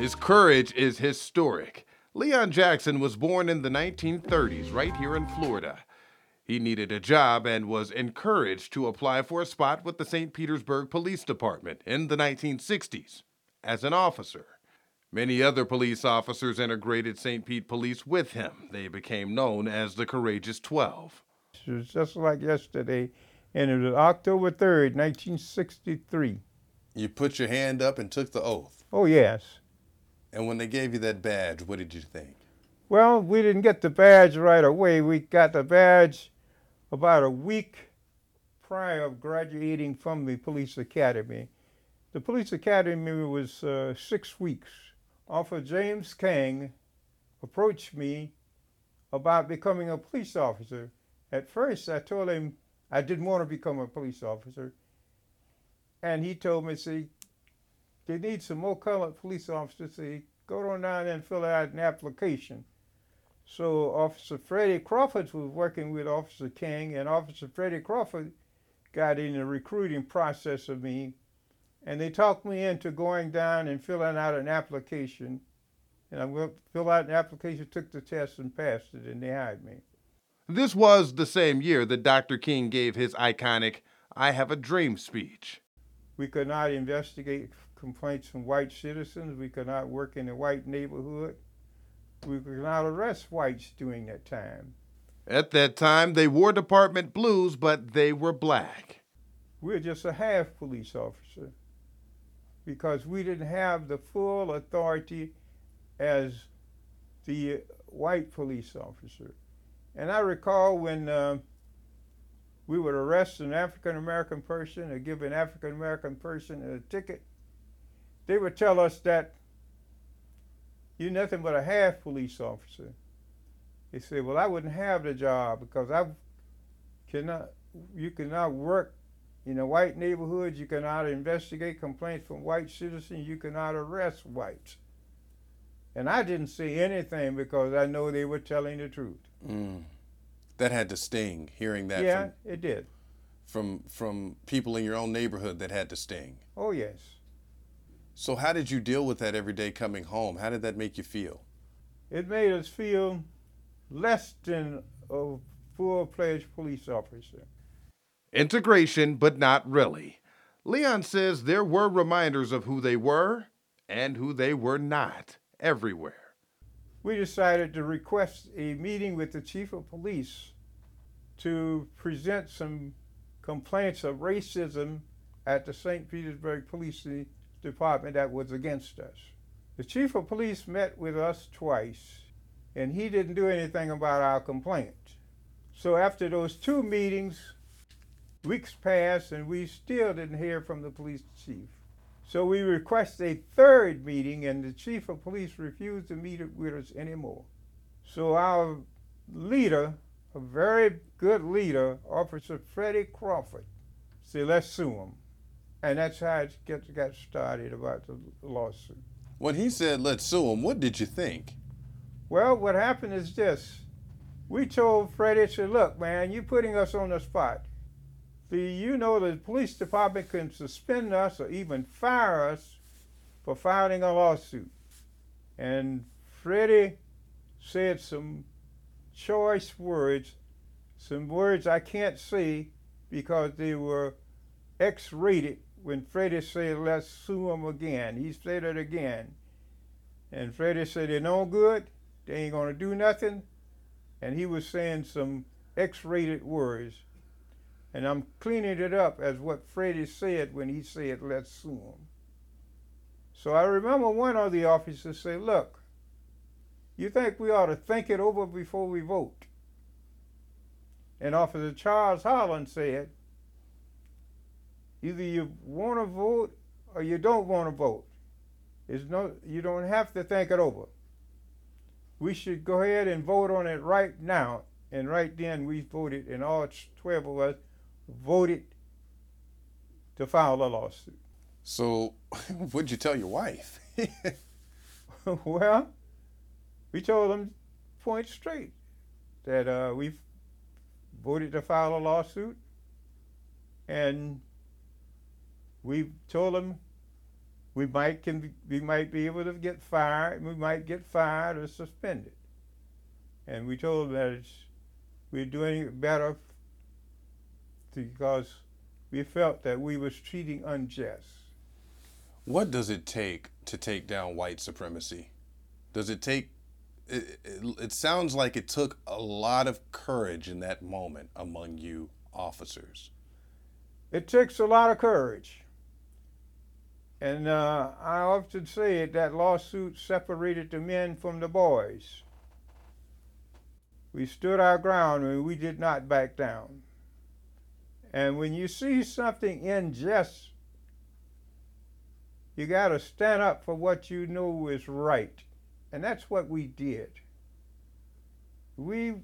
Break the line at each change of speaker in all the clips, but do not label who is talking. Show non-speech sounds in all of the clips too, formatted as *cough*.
His courage is historic. Leon Jackson was born in the 1930s right here in Florida. He needed a job and was encouraged to apply for a spot with the St. Petersburg Police Department in the 1960s as an officer. Many other police officers integrated St. Pete Police with him. They became known as the Courageous Twelve.
It was just like yesterday, and it was October 3rd, 1963.
You put your hand up and took the oath.
Oh, yes.
And when they gave you that badge, what did you think?
Well, we didn't get the badge right away. We got the badge about a week prior of graduating from the police academy. The police academy was uh, six weeks. Officer James King approached me about becoming a police officer. At first, I told him I didn't want to become a police officer. And he told me, see, they need some more colored police officers. See, go on down there and fill out an application. So Officer Freddie Crawford was working with Officer King, and Officer Freddie Crawford got in the recruiting process of me, and they talked me into going down and filling out an application. And I went, filled out an application, took the test, and passed it, and they hired me.
This was the same year that Dr. King gave his iconic I Have a Dream speech.
We could not investigate complaints from white citizens. We could not work in a white neighborhood. We could not arrest whites during that time.
At that time, they wore department blues, but they were black.
We were just a half police officer because we didn't have the full authority as the white police officer. And I recall when uh, we would arrest an African American person or give an African American person a ticket, they would tell us that you're nothing but a half police officer. They said, well, I wouldn't have the job because I cannot, you cannot work in a white neighborhood. You cannot investigate complaints from white citizens. You cannot arrest whites. And I didn't say anything because I know they were telling the truth.
Mm. That had to sting, hearing that.
Yeah, from, it did.
From from people in your own neighborhood that had to sting.
Oh yes.
So how did you deal with that every day coming home? How did that make you feel?
It made us feel less than a full-fledged police officer.
Integration, but not really. Leon says there were reminders of who they were and who they were not everywhere.
We decided to request a meeting with the chief of police to present some complaints of racism at the St. Petersburg Police Department that was against us. The chief of police met with us twice, and he didn't do anything about our complaint. So after those two meetings, weeks passed, and we still didn't hear from the police chief. So we requested a third meeting, and the chief of police refused to meet with us anymore. So our leader, a very good leader, Officer Freddie Crawford, said, let's sue him. And that's how it get, got started about the lawsuit.
When he said, let's sue him, what did you think?
Well, what happened is this. We told Freddie, said, look, man, you're putting us on the spot. See, you know the police department can suspend us or even fire us for filing a lawsuit. And Freddie said some choice words, some words I can't say because they were X-rated when Freddie said, let's sue them again. He said it again. And Freddie said, they're no good. They ain't going to do nothing. And he was saying some X-rated words. And I'm cleaning it up as what Freddie said when he said, let's sue him. So I remember one of the officers say, look, you think we ought to think it over before we vote? And Officer Charles Holland said, either you want to vote or you don't want to vote. It's no, you don't have to think it over. We should go ahead and vote on it right now. And right then we voted, and all 12 of us voted to file a lawsuit.
So, *laughs* what'd you tell your wife? *laughs*
well, we told them point straight that uh, we voted to file a lawsuit, and we told them we might can we might be able to get fired. We might get fired or suspended. And we told them that we're doing it better because we felt that we was treating unjust.
What does it take to take down white supremacy? Does it take it, it, it, sounds like it took a lot of courage in that moment among you officers.
It takes a lot of courage. And uh, I often say it, that lawsuit separated the men from the boys. We stood our ground and we did not back down. And when you see something unjust, you got to stand up for what you know is right. And that's what we did. We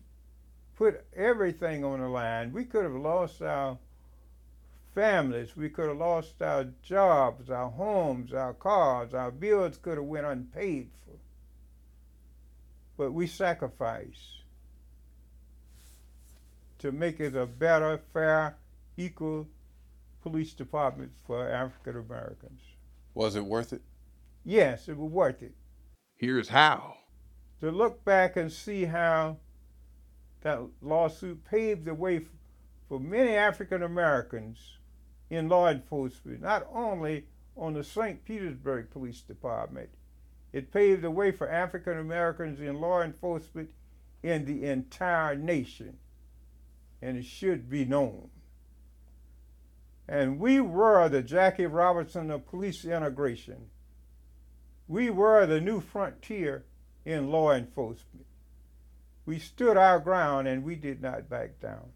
put everything on the line. We could have lost our families. We could have lost our jobs, our homes, our cars. Our bills could have went unpaid for. But we sacrificed to make it a better, fair, equal police department for African Americans.
Was it worth it?
Yes, it was worth it.
Here's how.
To look back and see how that lawsuit paved the way for many African Americans in law enforcement, not only on the St. Petersburg Police Department, it paved the way for African Americans in law enforcement in the entire nation, and it should be known. And we were the Jackie Robinson of police integration. We were the new frontier in law enforcement. We stood our ground and we did not back down.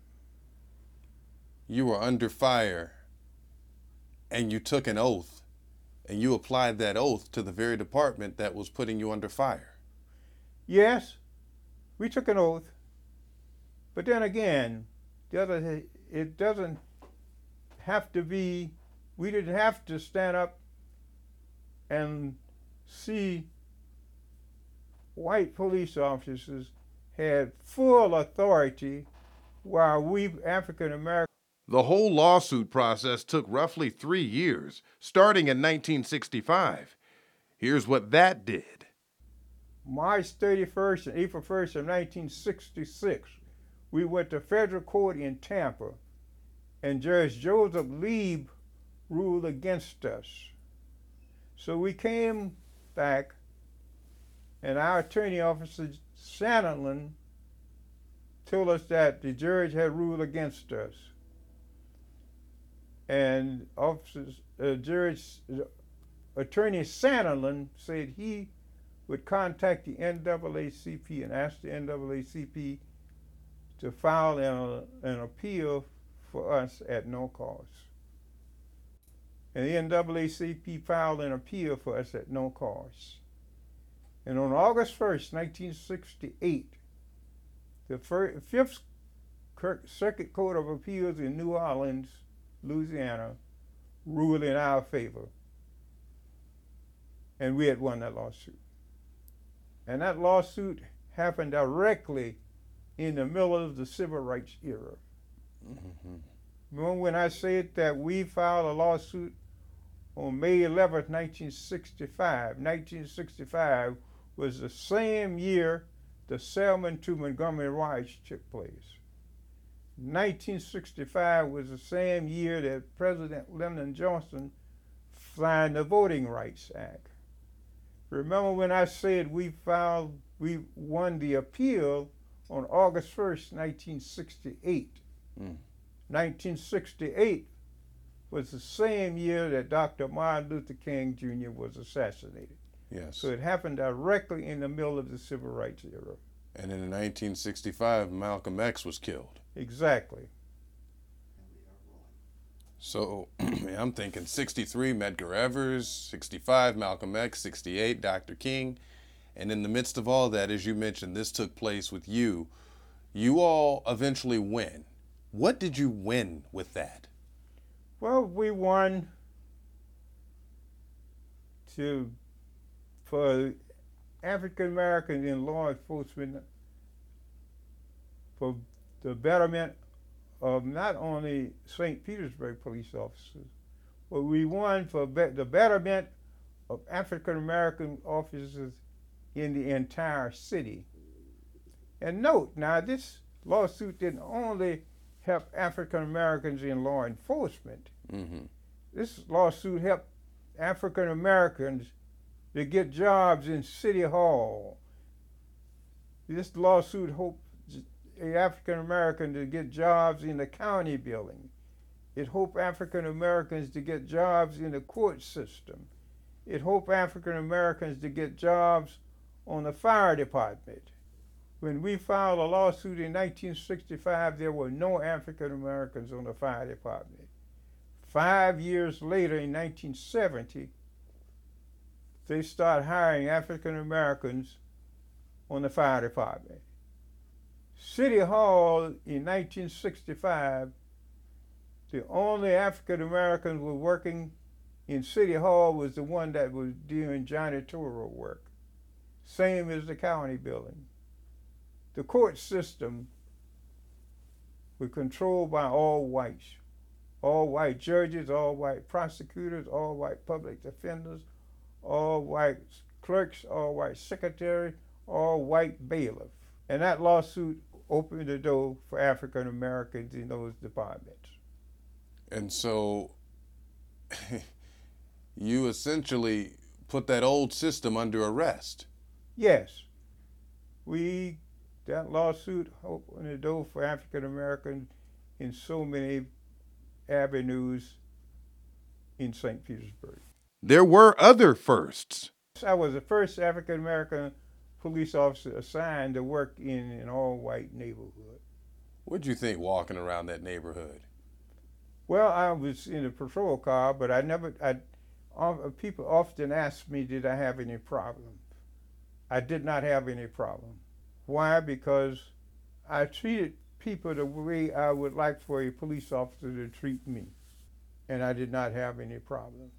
You were under fire and you took an oath and you applied that oath to the very department that was putting you under fire.
Yes, we took an oath. But then again, it doesn't have to be we didn't have to stand up and see white police officers had full authority while we African Americans.
The whole lawsuit process took roughly three years, starting in 1965. Here's what that did.
March 31st and April 1st of 1966, we went to federal court in Tampa, and Judge Joseph Lieb ruled against us. So we came back, and our attorney officer Sandlin told us that the judge had ruled against us. And officers, uh, uh, attorney Sandlin said he would contact the NAACP and ask the NAACP to file an, an appeal for us at no cost. And the NAACP filed an appeal for us at no cost. And on August 1st, 1968, the Fifth Circuit Court of Appeals in New Orleans, Louisiana, ruled in our favor. And we had won that lawsuit. And that lawsuit happened directly in the middle of the civil rights era. Mm-hmm. Remember when I said that we filed a lawsuit on May 11, 1965? 1965 was the same year the Selma to Montgomery riots took place. 1965 was the same year that President Lyndon Johnson signed the Voting Rights Act. Remember when I said we filed, we won the appeal on August 1st, 1968. Mm. 1968 was the same year that Dr. Martin Luther King Jr. was assassinated.
Yes.
So it happened directly in the middle of the civil rights era.
And in 1965, Malcolm X was killed.
Exactly.
So *clears throat* I'm thinking 63, Medgar Evers, 65, Malcolm X, 68, Dr. King. And in the midst of all that, as you mentioned, this took place with you. You all eventually win. What did you win with that?
Well, we won to for African Americans in law enforcement for the betterment of not only St. Petersburg police officers, but we won for be- the betterment of African American officers in the entire city. And note now, this lawsuit didn't only help African Americans in law enforcement.
Mm-hmm.
This lawsuit helped African Americans to get jobs in City Hall. This lawsuit hoped African Americans to get jobs in the county building. It hoped African Americans to get jobs in the court system. It hoped African Americans to get jobs on the fire department. When we filed a lawsuit in 1965, there were no African Americans on the fire department. Five years later, in 1970, they started hiring African Americans on the fire department. City Hall in 1965, the only African Americans were working in City Hall was the one that was doing janitorial work, same as the county building. The court system was controlled by all whites, all white judges, all white prosecutors, all white public defenders, all white clerks, all white secretary, all white bailiff. And that lawsuit opened the door for African Americans in those departments.
And so *laughs* you essentially put that old system under arrest.
Yes. We, that lawsuit opened the door for African Americans in so many avenues in St. Petersburg.
There were other firsts.
I was the first African American police officer assigned to work in an all white neighborhood.
What'd you think walking around that neighborhood?
Well, I was in a patrol car, but I never, I, uh, people often ask me, did I have any problems? I did not have any problem. Why? Because I treated people the way I would like for a police officer to treat me, and I did not have any problem.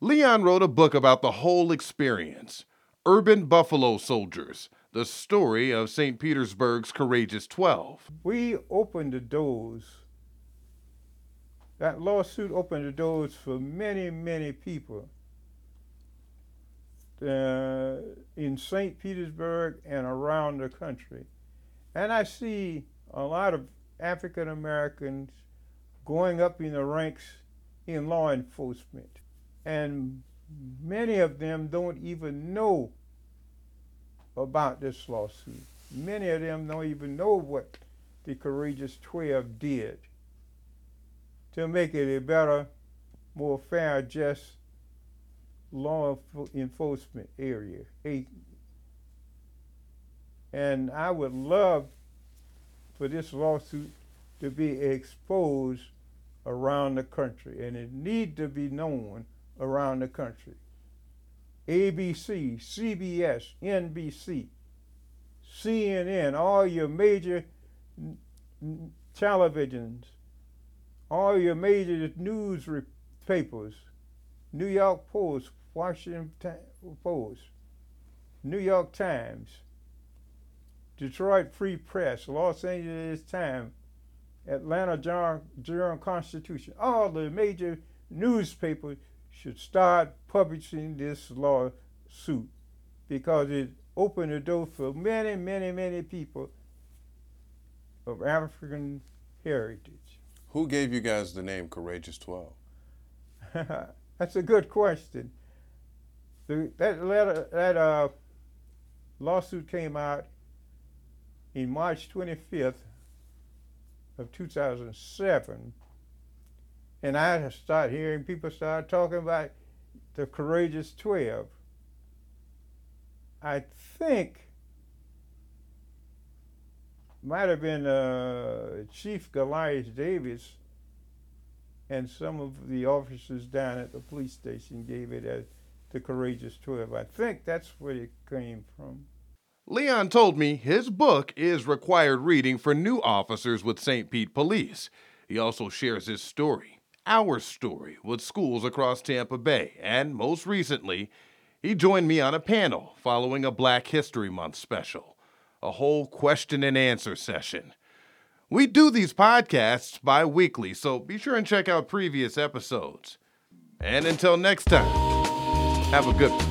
Leon wrote a book about the whole experience Urban Buffalo Soldiers, the story of St. Petersburg's Courageous 12.
We opened the doors. That lawsuit opened the doors for many, many people uh, in St. Petersburg and around the country. And I see a lot of African Americans going up in the ranks in law enforcement. And many of them don't even know about this lawsuit. Many of them don't even know what the Courageous 12 did to make it a better, more fair, just law enforcement area. And I would love for this lawsuit to be exposed around the country, and it need to be known around the country. ABC, CBS, NBC, CNN, all your major televisions, all your major news papers, New York Post, Washington Post, New York Times, Detroit Free Press, Los Angeles Times, Atlanta Journal Constitution, all the major newspapers should start publishing this lawsuit because it opened the door for many, many, many people of African heritage.
Who gave you guys the name Courageous 12? *laughs*
That's a good question. The, that letter, that uh, lawsuit came out in March 25th of 2007 and I started hearing people start talking about the courageous 12. I think might have been uh, Chief Goliath Davis and some of the officers down at the police station gave it as the Courageous 12. I think that's where it came from.
Leon told me his book is required reading for new officers with St. Pete Police. He also shares his story our story with schools across Tampa Bay, and most recently, he joined me on a panel following a Black History Month special, a whole question and answer session. We do these podcasts bi weekly, so be sure and check out previous episodes. And until next time. Have a good one.